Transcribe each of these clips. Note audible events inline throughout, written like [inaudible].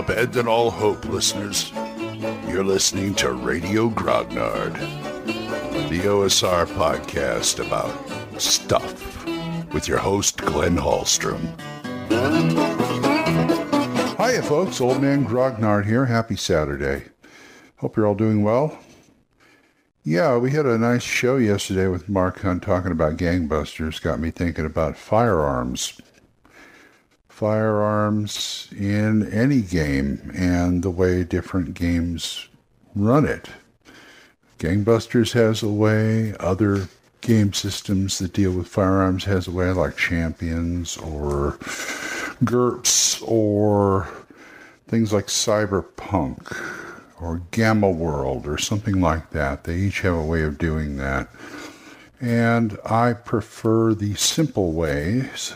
Abandon all hope, listeners. You're listening to Radio Grognard, the OSR podcast about stuff with your host, Glenn Hallstrom. Hiya, folks. Old Man Grognard here. Happy Saturday. Hope you're all doing well. Yeah, we had a nice show yesterday with Mark Hunt talking about gangbusters. Got me thinking about firearms firearms in any game and the way different games run it. Gangbusters has a way, other game systems that deal with firearms has a way, like Champions or GURPS or things like Cyberpunk or Gamma World or something like that. They each have a way of doing that. And I prefer the simple ways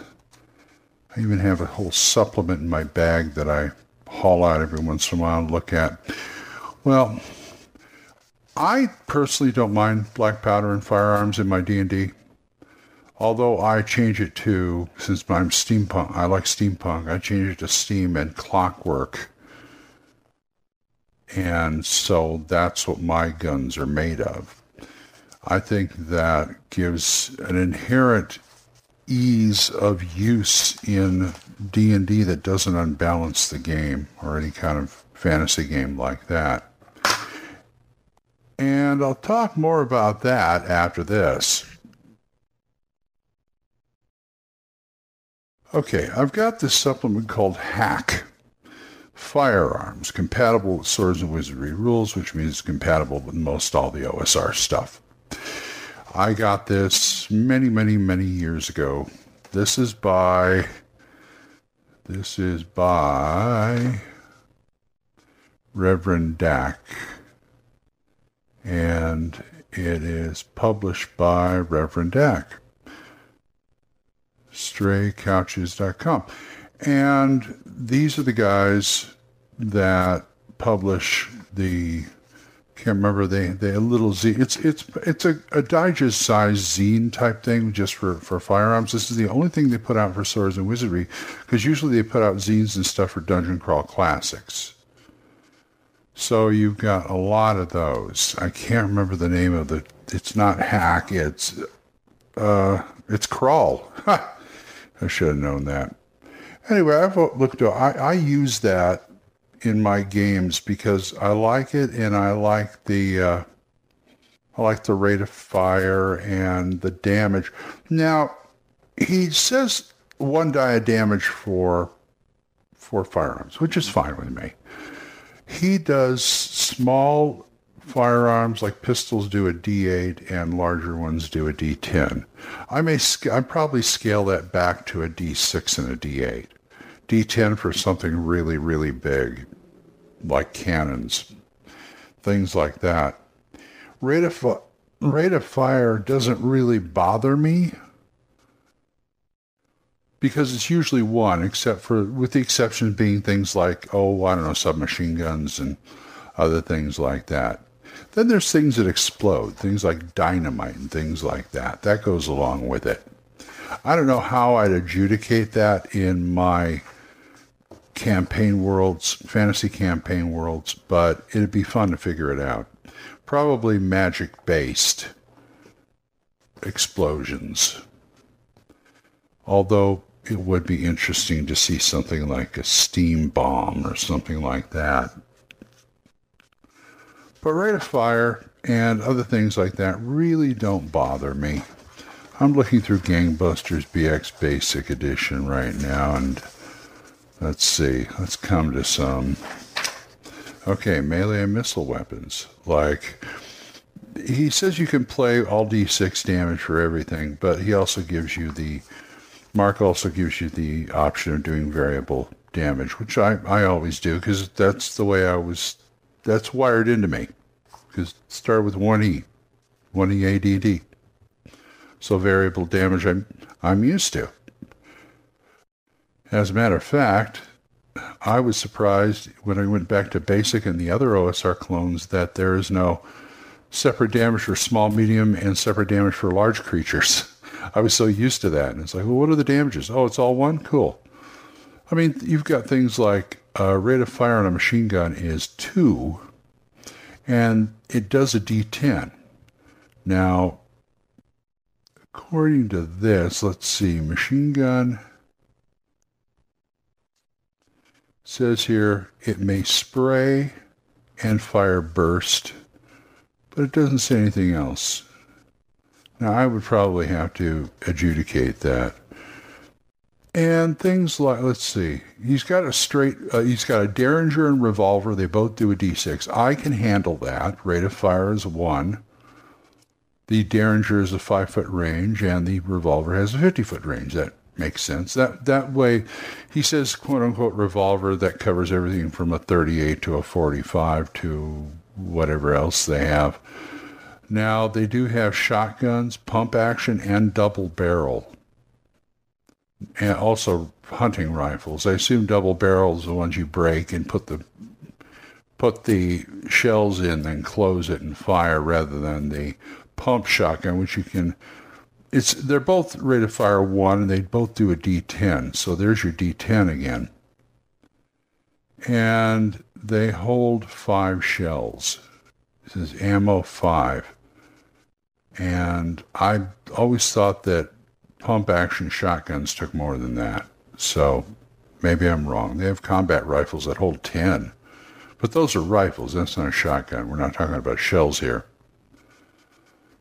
I even have a whole supplement in my bag that I haul out every once in a while and look at. Well, I personally don't mind black powder and firearms in my D&D. Although I change it to, since I'm steampunk, I like steampunk, I change it to steam and clockwork. And so that's what my guns are made of. I think that gives an inherent ease of use in D&D that doesn't unbalance the game or any kind of fantasy game like that. And I'll talk more about that after this. Okay, I've got this supplement called Hack Firearms, compatible with Swords and Wizardry rules, which means it's compatible with most all the OSR stuff. I got this many, many, many years ago. This is by, this is by Reverend Dak. And it is published by Reverend Dak. StrayCouches.com. And these are the guys that publish the can't remember the they a little z it's it's it's a, a digest size zine type thing just for for firearms. This is the only thing they put out for swords and wizardry because usually they put out zines and stuff for dungeon crawl classics. So you've got a lot of those. I can't remember the name of the it's not hack it's uh it's crawl. [laughs] I should have known that. Anyway i've looked i i use that in my games because I like it and I like the uh, I like the rate of fire and the damage. Now he says one die of damage for for firearms, which is fine with me. He does small firearms like pistols do a D8 and larger ones do a D10. I may I probably scale that back to a D6 and a D8. D10 for something really, really big, like cannons, things like that. Rate of, rate of fire doesn't really bother me because it's usually one, except for, with the exception being things like, oh, I don't know, submachine guns and other things like that. Then there's things that explode, things like dynamite and things like that. That goes along with it. I don't know how I'd adjudicate that in my campaign worlds, fantasy campaign worlds, but it'd be fun to figure it out. Probably magic based explosions. Although it would be interesting to see something like a steam bomb or something like that. But rate of fire and other things like that really don't bother me. I'm looking through Gangbusters BX Basic Edition right now and Let's see. Let's come to some. Okay, melee and missile weapons. Like, he says you can play all d6 damage for everything, but he also gives you the. Mark also gives you the option of doing variable damage, which I, I always do because that's the way I was. That's wired into me. Because start with 1E, 1E ADD. So variable damage I'm, I'm used to. As a matter of fact, I was surprised when I went back to basic and the other OSR clones that there is no separate damage for small, medium, and separate damage for large creatures. [laughs] I was so used to that. And it's like, well, what are the damages? Oh, it's all one? Cool. I mean, you've got things like uh, rate of fire on a machine gun is two, and it does a D10. Now, according to this, let's see, machine gun says here it may spray and fire burst, but it doesn't say anything else. Now, I would probably have to adjudicate that. And things like, let's see, he's got a straight, uh, he's got a Derringer and revolver. They both do a D6. I can handle that. Rate of fire is one. The Derringer is a five foot range, and the revolver has a 50 foot range. That makes sense. That that way, he says, quote unquote, revolver that covers everything from a 38 to a 45 to whatever else they have. Now they do have shotguns, pump action, and double barrel, and also hunting rifles. I assume double barrels are the ones you break and put the put the shells in, then close it and fire, rather than the pump shotgun, which you can it's they're both rate of fire one, and they both do a D10. So there's your D10 again, and they hold five shells. This is ammo five, and I always thought that pump action shotguns took more than that. So maybe I'm wrong. They have combat rifles that hold ten, but those are rifles. That's not a shotgun. We're not talking about shells here.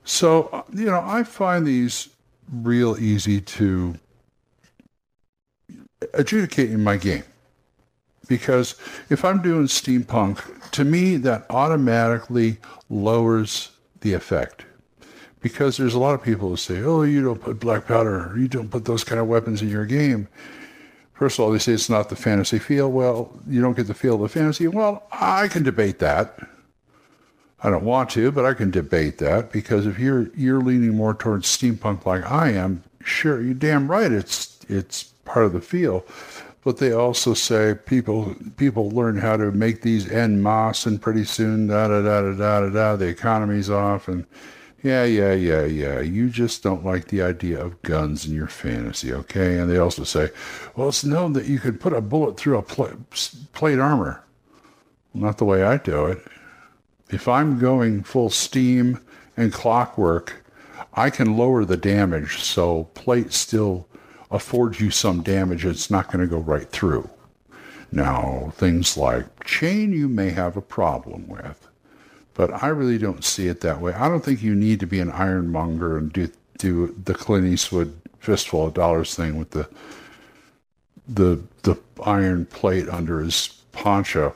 So, uh, you know, I find these real easy to adjudicate in my game. Because if I'm doing steampunk, to me, that automatically lowers the effect. Because there's a lot of people who say, oh, you don't put black powder, you don't put those kind of weapons in your game. First of all, they say it's not the fantasy feel. Well, you don't get the feel of the fantasy. Well, I can debate that. I don't want to, but I can debate that because if you're you're leaning more towards steampunk like I am, sure, you're damn right. It's it's part of the feel, but they also say people people learn how to make these en masse, and pretty soon da da da da da da da the economy's off, and yeah yeah yeah yeah. You just don't like the idea of guns in your fantasy, okay? And they also say, well, it's known that you could put a bullet through a pl- plate armor. Not the way I do it if I'm going full steam and clockwork, I can lower the damage so plate still affords you some damage. It's not going to go right through. Now, things like chain you may have a problem with, but I really don't see it that way. I don't think you need to be an ironmonger and do do the Clint Eastwood fistful of dollars thing with the the the iron plate under his poncho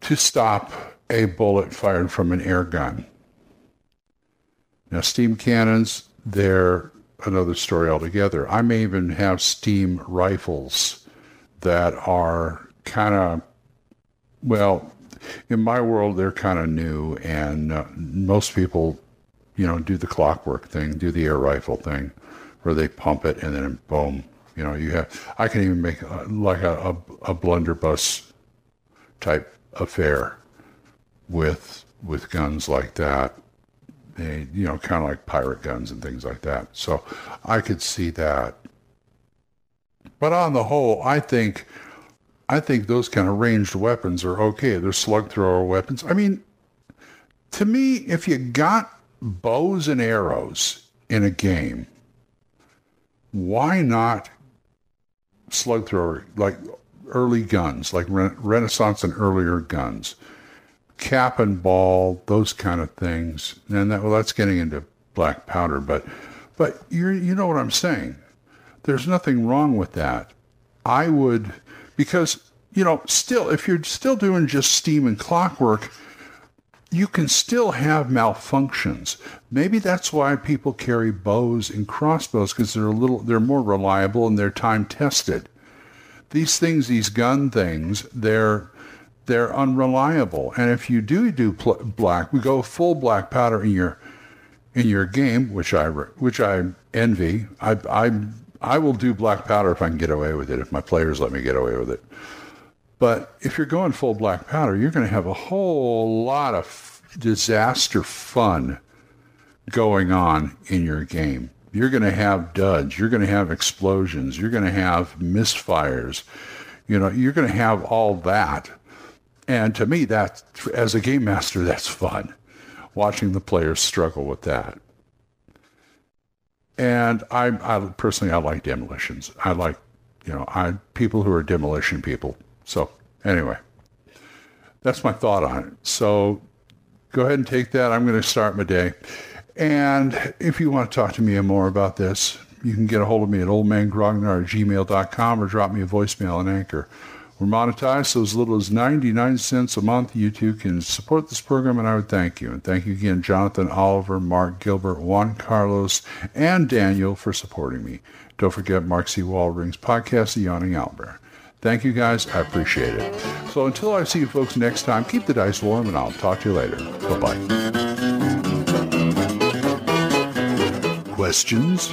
to stop a bullet fired from an air gun. Now, steam cannons, they're another story altogether. I may even have steam rifles that are kind of, well, in my world, they're kind of new, and uh, most people, you know, do the clockwork thing, do the air rifle thing, where they pump it and then boom, you know, you have. I can even make a, like a, a, a blunderbuss type affair with with guns like that. They, you know, kind of like pirate guns and things like that. So I could see that. But on the whole, I think I think those kind of ranged weapons are okay. They're slug thrower weapons. I mean, to me, if you got bows and arrows in a game, why not slug thrower like early guns, like Renaissance and earlier guns? Cap and ball, those kind of things. And that well, that's getting into black powder, but but you you know what I'm saying. There's nothing wrong with that. I would because you know still if you're still doing just steam and clockwork, you can still have malfunctions. Maybe that's why people carry bows and crossbows because they're a little they're more reliable and they're time tested. These things, these gun things, they're they're unreliable. And if you do do pl- black, we go full black powder in your in your game, which I which I envy. I I I will do black powder if I can get away with it. If my players let me get away with it. But if you're going full black powder, you're going to have a whole lot of f- disaster fun going on in your game. You're going to have duds. You're going to have explosions. You're going to have misfires You know, you're going to have all that. And to me, that as a game master, that's fun, watching the players struggle with that. And I, I personally, I like demolitions. I like, you know, I people who are demolition people. So anyway, that's my thought on it. So go ahead and take that. I'm going to start my day. And if you want to talk to me more about this, you can get a hold of me at oldmangrognard at gmail.com or drop me a voicemail on Anchor. We're monetized, so as little as 99 cents a month, you too can support this program, and I would thank you. And thank you again, Jonathan, Oliver, Mark, Gilbert, Juan Carlos, and Daniel for supporting me. Don't forget Mark C. Waldring's podcast, The Yawning Albert. Thank you guys. I appreciate it. So until I see you folks next time, keep the dice warm, and I'll talk to you later. Bye-bye. Questions?